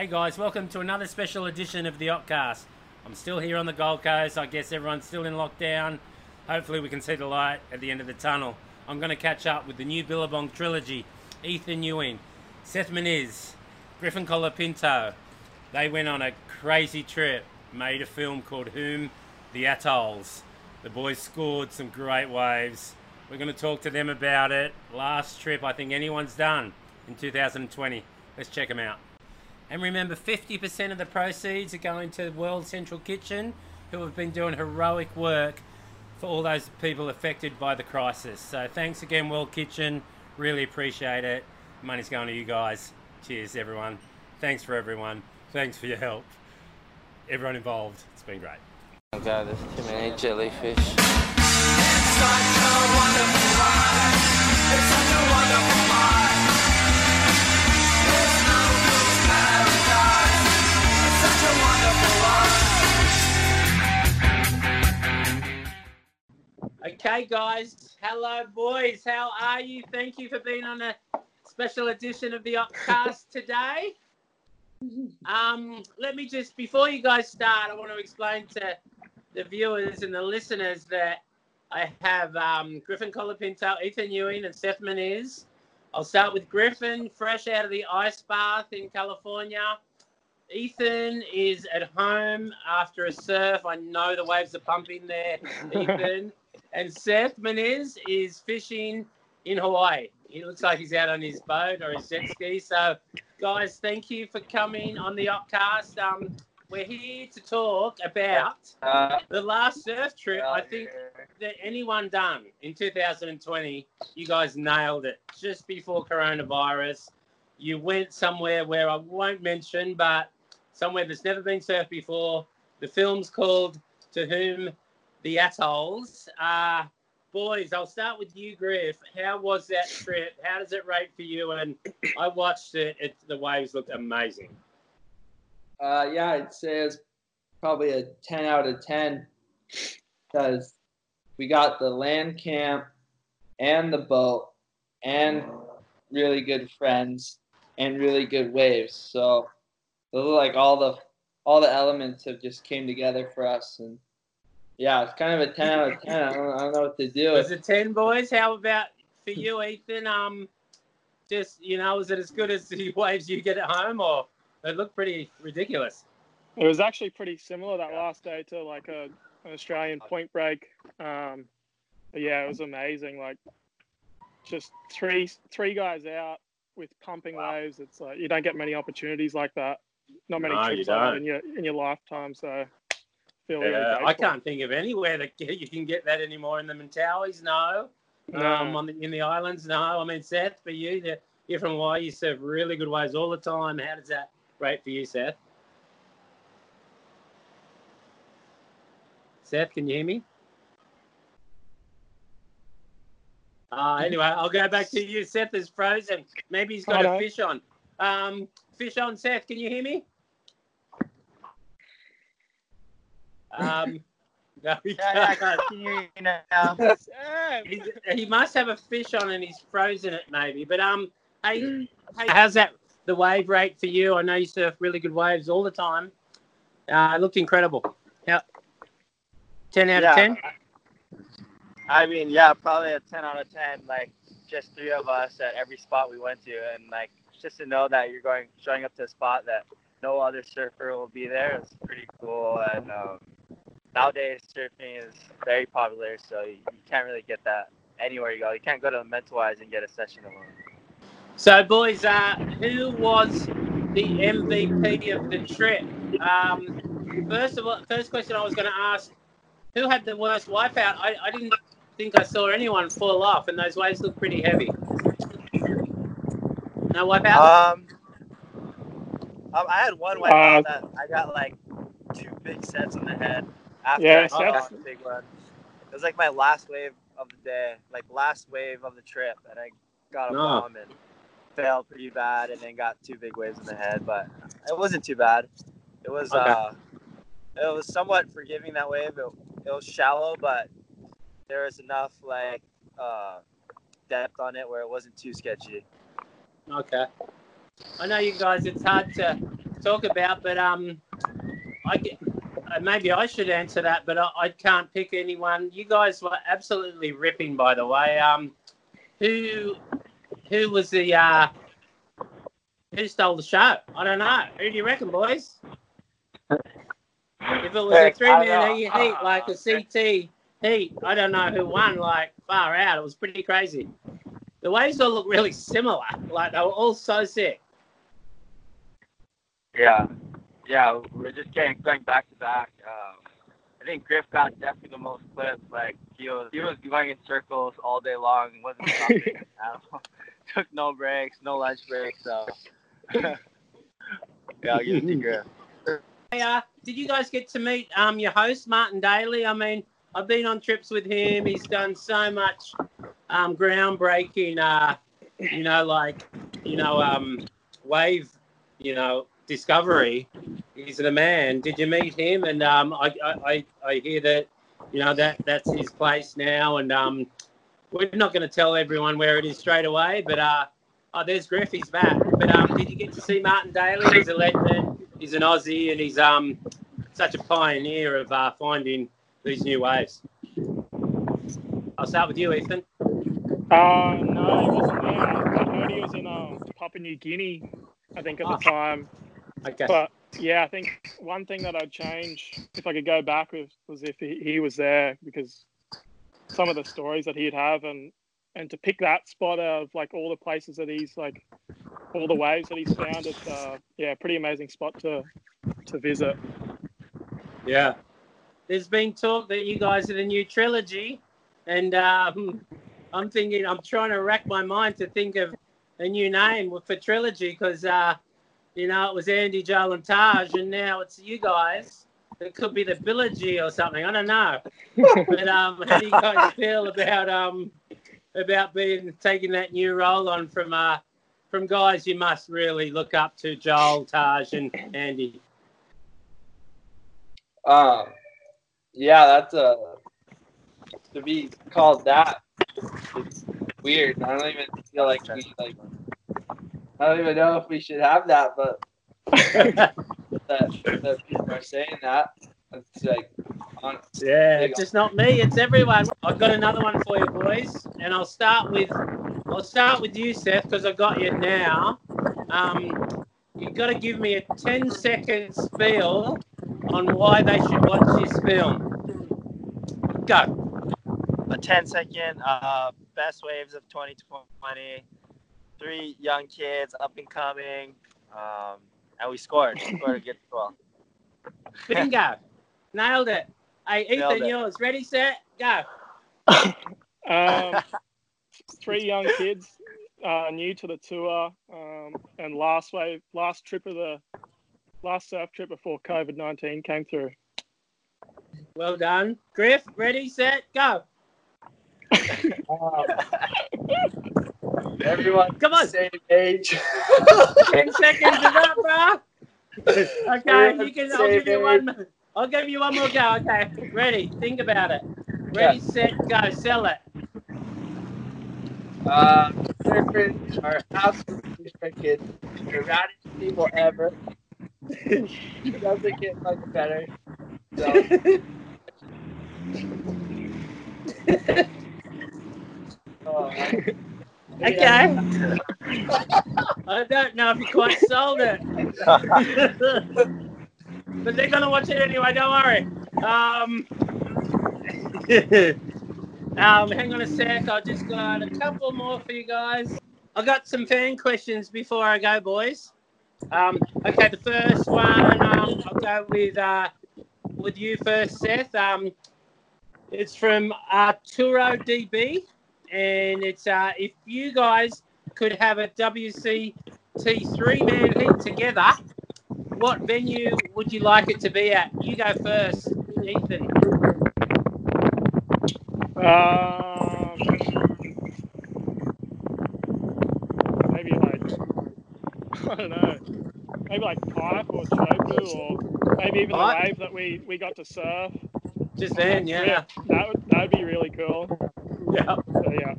Hey guys, welcome to another special edition of the Opcast. I'm still here on the Gold Coast. I guess everyone's still in lockdown. Hopefully, we can see the light at the end of the tunnel. I'm going to catch up with the new Billabong trilogy Ethan Ewing, Seth Moniz, Griffin Colapinto. They went on a crazy trip, made a film called Whom the Atolls. The boys scored some great waves. We're going to talk to them about it. Last trip I think anyone's done in 2020. Let's check them out. And remember, 50% of the proceeds are going to World Central Kitchen, who have been doing heroic work for all those people affected by the crisis. So thanks again, World Kitchen. Really appreciate it. Money's going to you guys. Cheers, everyone. Thanks for everyone. Thanks for your help. Everyone involved. It's been great. Oh god, there's too many jellyfish. Okay, guys. Hello, boys. How are you? Thank you for being on a special edition of the Opcast today. Um, let me just, before you guys start, I want to explain to the viewers and the listeners that I have um, Griffin Colapinto, Ethan Ewing, and Seth Moniz. I'll start with Griffin, fresh out of the ice bath in California. Ethan is at home after a surf. I know the waves are pumping there, Ethan. And Seth Moniz is fishing in Hawaii. He looks like he's out on his boat or his jet ski. So, guys, thank you for coming on the Opcast. Um, we're here to talk about Uh, the last surf trip. I think that anyone done in 2020, you guys nailed it just before coronavirus. You went somewhere where I won't mention, but somewhere that's never been surfed before. The film's called To Whom the Atolls. Uh, boys, I'll start with you, Griff. How was that trip? How does it rate for you? And I watched it, it the waves looked amazing. Uh, yeah, I'd say it's probably a 10 out of 10 because we got the land camp and the boat and really good friends and really good waves. So like all the all the elements have just came together for us and yeah, it's kind of a 10 out of 10. I don't, I don't know what to do. Was it 10 boys? How about for you, Ethan? Um, just, you know, was it as good as the waves you get at home or it looked pretty ridiculous? It was actually pretty similar that last day to like a, an Australian point break. Um, but yeah, it was amazing. Like just three three guys out with pumping waves. It's like you don't get many opportunities like that. Not many No, trips like in your in your lifetime. So Yeah, I can't think of anywhere that you can get that anymore. In the Mentawais, no. No. Um, on the, in the islands, no. I mean, Seth, for you, the, you're from Hawaii, you serve really good waves all the time. How does that rate for you, Seth? Seth, can you hear me? Uh, anyway, I'll go back to you. Seth is frozen. Maybe he's got Oh, a fish on. Um, fish on, Seth. Can you hear me? Um, no, he yeah, yeah, can't. can you hear me now? He's, he must have a fish on and he's frozen it maybe. But um, hey, hey, how's that the wave rate for you? I know you surf really good waves all the time. Uh, it looked incredible. Yeah, ten out Yeah. of ten. I mean, yeah, probably a 10 out of 10. Like, just three of us at every spot we went to. And, like, just to know that you're going, showing up to a spot that no other surfer will be there is pretty cool. And um, nowadays, surfing is very popular. So you, you can't really get that anywhere you go. You can't go to Mentawais and get a session alone. So, boys, uh, who was the MVP of the trip? Um, first of all, first question I was going to ask: Who had the worst wipeout? I, I didn't think I saw anyone fall off, and those waves look pretty heavy. No wipeout. Um, um, I had one wipeout Uh, that I got like two big sets on the head after Yeah, I saw that's- that big one. It was like my last wave of the day, like last wave of the trip, and I got a No. bomb and failed pretty bad, and then got two big waves in the head, but it wasn't too bad. It was Okay. uh, it was somewhat forgiving that wave. It, it was shallow, but there was enough like uh, depth on it where it wasn't too sketchy. Okay. I know you guys. It's hard to talk about, but um, I get, maybe I should answer that, but I, I can't pick anyone. You guys were absolutely ripping, by the way. Um, who who was the uh, who stole the show? I don't know. Who do you reckon, boys? If it was a three I man know. heat like a CT heat, I don't know who won. Like far out, it was pretty crazy. The waves all look really similar. Like they were all so sick. Yeah, yeah, we're just getting going back to back. Um, I think Griff got definitely the most clips. Like he was, he was going in circles all day long. wasn't stopping. Took no breaks, no lunch breaks. So yeah, I'll give it to Griff. Hey, uh, did you guys get to meet um your host Martin Daly? I mean, I've been on trips with him. He's done so much um groundbreaking, uh, you know, like you know, um, wave, you know, discovery. He's the man. Did you meet him? And um, I, I, I, hear that, you know, that that's his place now. And um, we're not going to tell everyone where it is straight away, but uh, oh, there's Griff. He's back. But um, did you get to see Martin Daly? He's a legend. He's an Aussie, and he's um such a pioneer of uh, finding these new waves. I'll start with you, Ethan. Uh, no, he wasn't there. I heard he was in um, Papua New Guinea, I think, at the Ah. time. Okay. But yeah, I think one thing that I'd change if I could go back was, was if he, he was there because some of the stories that he'd have and and to pick that spot out of like all the places that he's like all the waves that he's found it's uh yeah pretty amazing spot to to visit Yeah. There's been talk that you guys are the new trilogy, and um, I'm thinking, I'm trying to rack my mind to think of a new name for trilogy because, uh, you know, it was Andy, Joel, and Taj, and now it's you guys. It could be the Bilogy or something. I don't know. But um, how do you guys feel about um, about being taking that new role on from uh, from guys you must really look up to, Joel, Taj, and Andy? Um, yeah, that's a to be called that. It's weird. I don't even feel like we like. I don't even know if we should have that, but that, that people are saying that. It's like, on, Yeah, it's just not me. It's everyone. I've got another one for you, boys, and I'll start with I'll start with you, Seth, because I got you now. Um, you've got to give me a 10 second spiel on why they should watch this film. Go. A 10 second uh, best waves of 2020. Three young kids up and coming, um, and we scored. scored a good goal. Bingo. Nailed it. Hey, Nailed Ethan, it. yours. Ready, set, go. um three young kids uh new to the tour um and last wave last trip of the last surf trip before covid-19 came through Well done. Griff, ready, set, go. everyone, Come on. same age. 10 seconds is up, bro. Okay, you can. I'll give you one. I'll give you one more go. Okay, ready? Think about it. Ready, set, go. Sell it. Uh, surfers are absolutely restricted. The raddest people ever. it doesn't get much better. So, oh, I- Okay. I don't know if you quite sold it, but they're gonna watch it anyway. Don't worry. Um, um, hang on a sec. I've just got a couple more for you guys. I got some fan questions before I go, boys. Um, okay, the first one um, I'll go with uh, with you first, Seth. Um, it's from Arturo DB, and it's uh, if you guys could have a WCT three man heat together, what venue would you like it to be at? You go first, Ethan. um maybe like i don't know maybe like pipe or chopu or maybe even the wave that we we got to surf Just then, yeah. that would that would be really cool Yeah. so yeah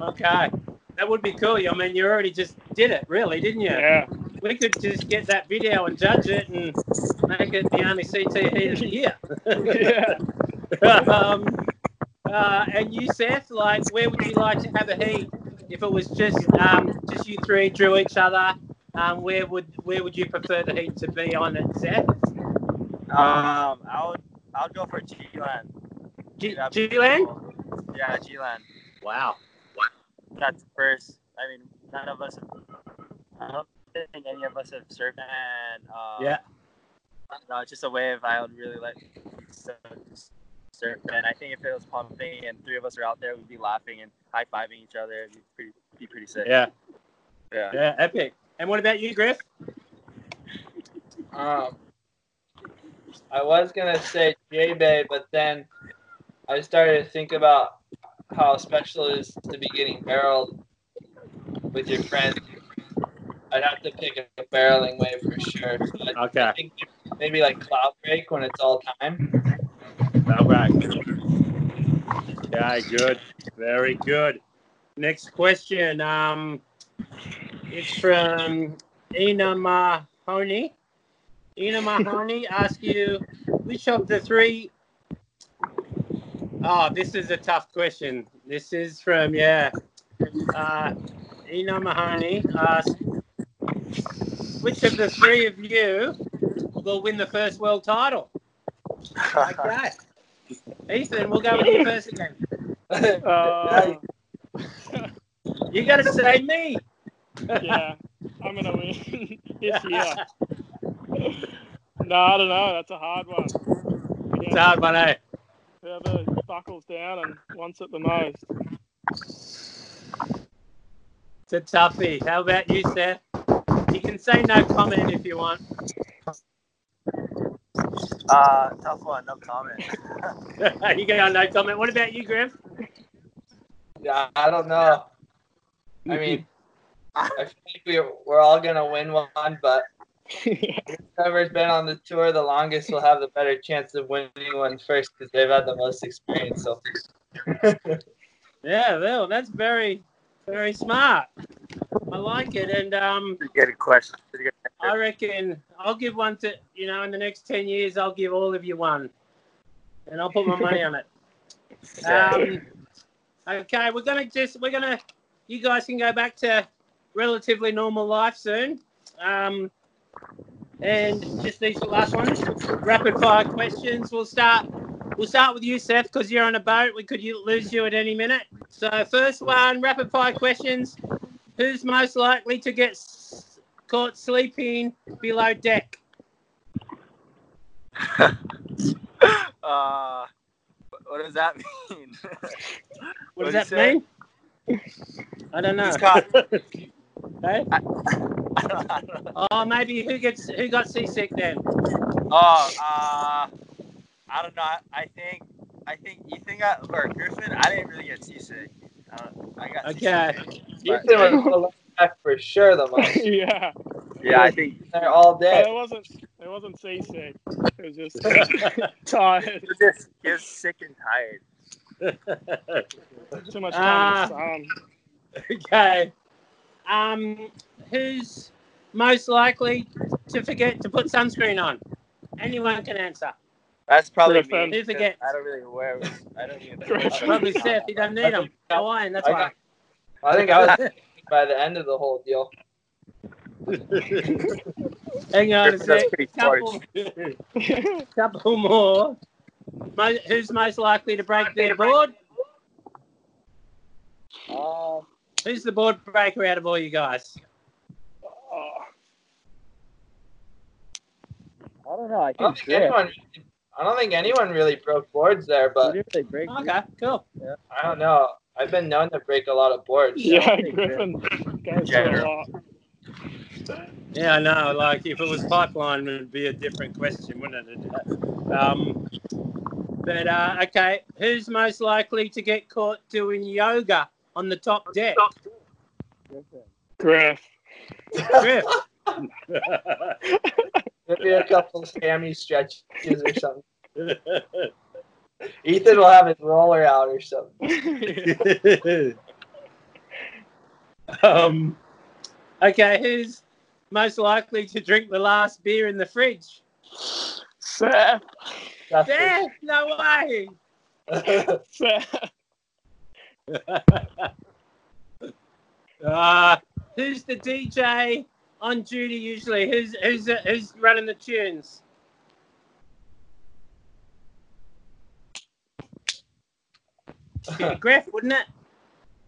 Okay. That would be cool. I mean, you already just did it, really, didn't you? yeah we could just get that video and judge it and make it the only CT heat of the year. yeah. um, uh, and you, Seth, like, where would you like to have a heat if it was just um, just you three drew each other? Um, where would where would you prefer the heat to be on it, Seth? Um, I would I'll go for G-Land. G- That'd be G-Land? Cool. Yeah, G-Land. Wow. That's first. I mean, none of us. Have, I don't think any of us have surfed, and uh, Yeah. no, it's just a wave I would really like to surf. And I think if it was pumping and three of us are out there, we'd be laughing and high fiving each other. It'd be pretty, be pretty sick. Yeah. yeah. Yeah. Epic. And what about you, Griff? Um, I was gonna say J Bay, but then I started to think about how special it is to be getting barreled with your friends. I'd have to pick a barreling wave for sure. So I, I Okay. think maybe like cloud break when it's all time. All right. Okay, good. Very good. Next question. Um, it's from Ina Mahoney. Ina Mahoney asks you, which of the three? Oh, this is a tough question. This is from yeah. Uh, Ina Mahoney asks, which of the three of you will win the first world title? Okay. Ethan, we'll go with you first again. Uh, You got to say me. yeah, I'm gonna win this year. no, I don't know. That's a hard one. It's a hard one, eh? Whoever buckles down and wants it the most. It's a toughie. How about you, Seth? You can say no comment if you want. Uh, tough one. No comment. you go no comment. What about you, Griff? Yeah, I don't know. I mean, I think we're, we're all gonna win one, but whoever's been on the tour the longest will have the better chance of winning one first because they've had the most experience. So Yeah, well, that's very, very smart. I like it, and um, Pretty good question. Good. I reckon I'll give one to you know in the next ten years. I'll give all of you one, and I'll put my money on it. Um, okay, we're gonna just we're gonna you guys can go back to relatively normal life soon. Um, and just these last ones, rapid fire questions. We'll start. We'll start with you, Seth, because you're on a boat. We could lose you at any minute. So first one, rapid fire questions. Who's most likely to get s- caught sleeping below deck? uh, what does that mean? What does What'd that say? mean? I don't know. Caught- Hey? I don't, I don't know. Oh, maybe who gets who got seasick then? Oh, uh, I don't know. I, I think, I think Ethan got or Griffin. I didn't really get seasick. Uh, I got Okay. seasick. Ethan was pulling back for sure the most. yeah, Yeah, I think There all day. it wasn't. It wasn't seasick. It was just tired. he was just he was sick and tired. Too much time in the sun. okay. Um, who's most likely to forget to put sunscreen on? Anyone can answer. That's probably Griffin. me. Who forgets? I don't really wear. I don't even. Griffin. Probably Seth. You don't need them. Hawaiian. That's I why. got- I think I was by the end of the whole deal. Hang on a Griffin does sec. pretty Couple, couple more. Mo- Who's most likely to break their board? Um, Who's the board breaker out of all you guys? Oh, I don't know. I I don't think think anyone. I don't think anyone really broke boards there, but they break. Okay, cool. I don't know. I've been known to break a lot of boards. yeah, Griffin goes a lot. Yeah, I know. Like if it was pipeline, it would be a different question, wouldn't it? Um, but uh, okay, who's most likely to get caught doing yoga on the top deck? Griff. Griff. Maybe a couple of hammy stretches or something. Ethan will have his roller out or something. um, okay, who's most likely to drink the last beer in the fridge? Seth. Yeah, no way. Seth. Uh, who's the DJ on duty usually? Who's who's who's running the tunes? Griff, wouldn't it?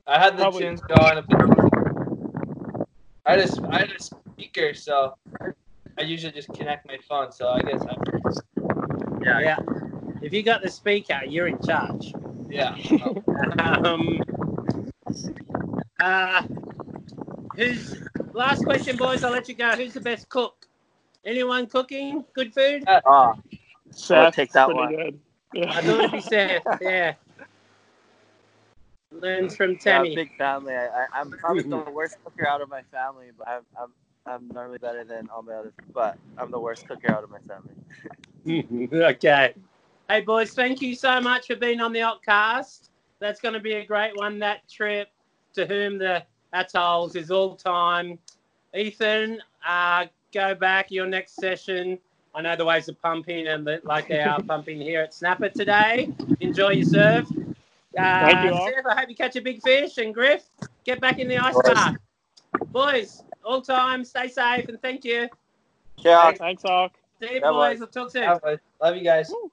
I had the Probably. tunes going. A bit. I just I had a speaker, so I usually just connect my phone. So I guess I, Yeah. Yeah. If you got the speaker, you're in charge. Yeah. Um, uh, who's last question, boys? I'll let you go. Who's the best cook? Anyone cooking good food? Oh, Seth. take that pretty one. good. I Yeah. thought it'd be Seth. Yeah. Learns from Tammy. yeah, big family. I, I, I'm probably the worst cooker out of my family, but I'm, I'm I'm normally better than all my other. But I'm the worst cooker out of my family. okay. Hey, boys, thank you so much for being on the Outcast. That's going to be a great one. That trip to whom the atolls is all time. Ethan, uh, go back your next session. I know the waves are pumping and the, like they are pumping here at Snapper today. Enjoy your serve. Uh, Thank you all. Steph, I hope you catch a big fish. And Griff, get back in the ice Boys. bath. Boys, all time, stay safe and thank you. Yeah. Thanks, Hawk. See you, Bye-bye. boys. I'll talk soon. Love you guys. Woo.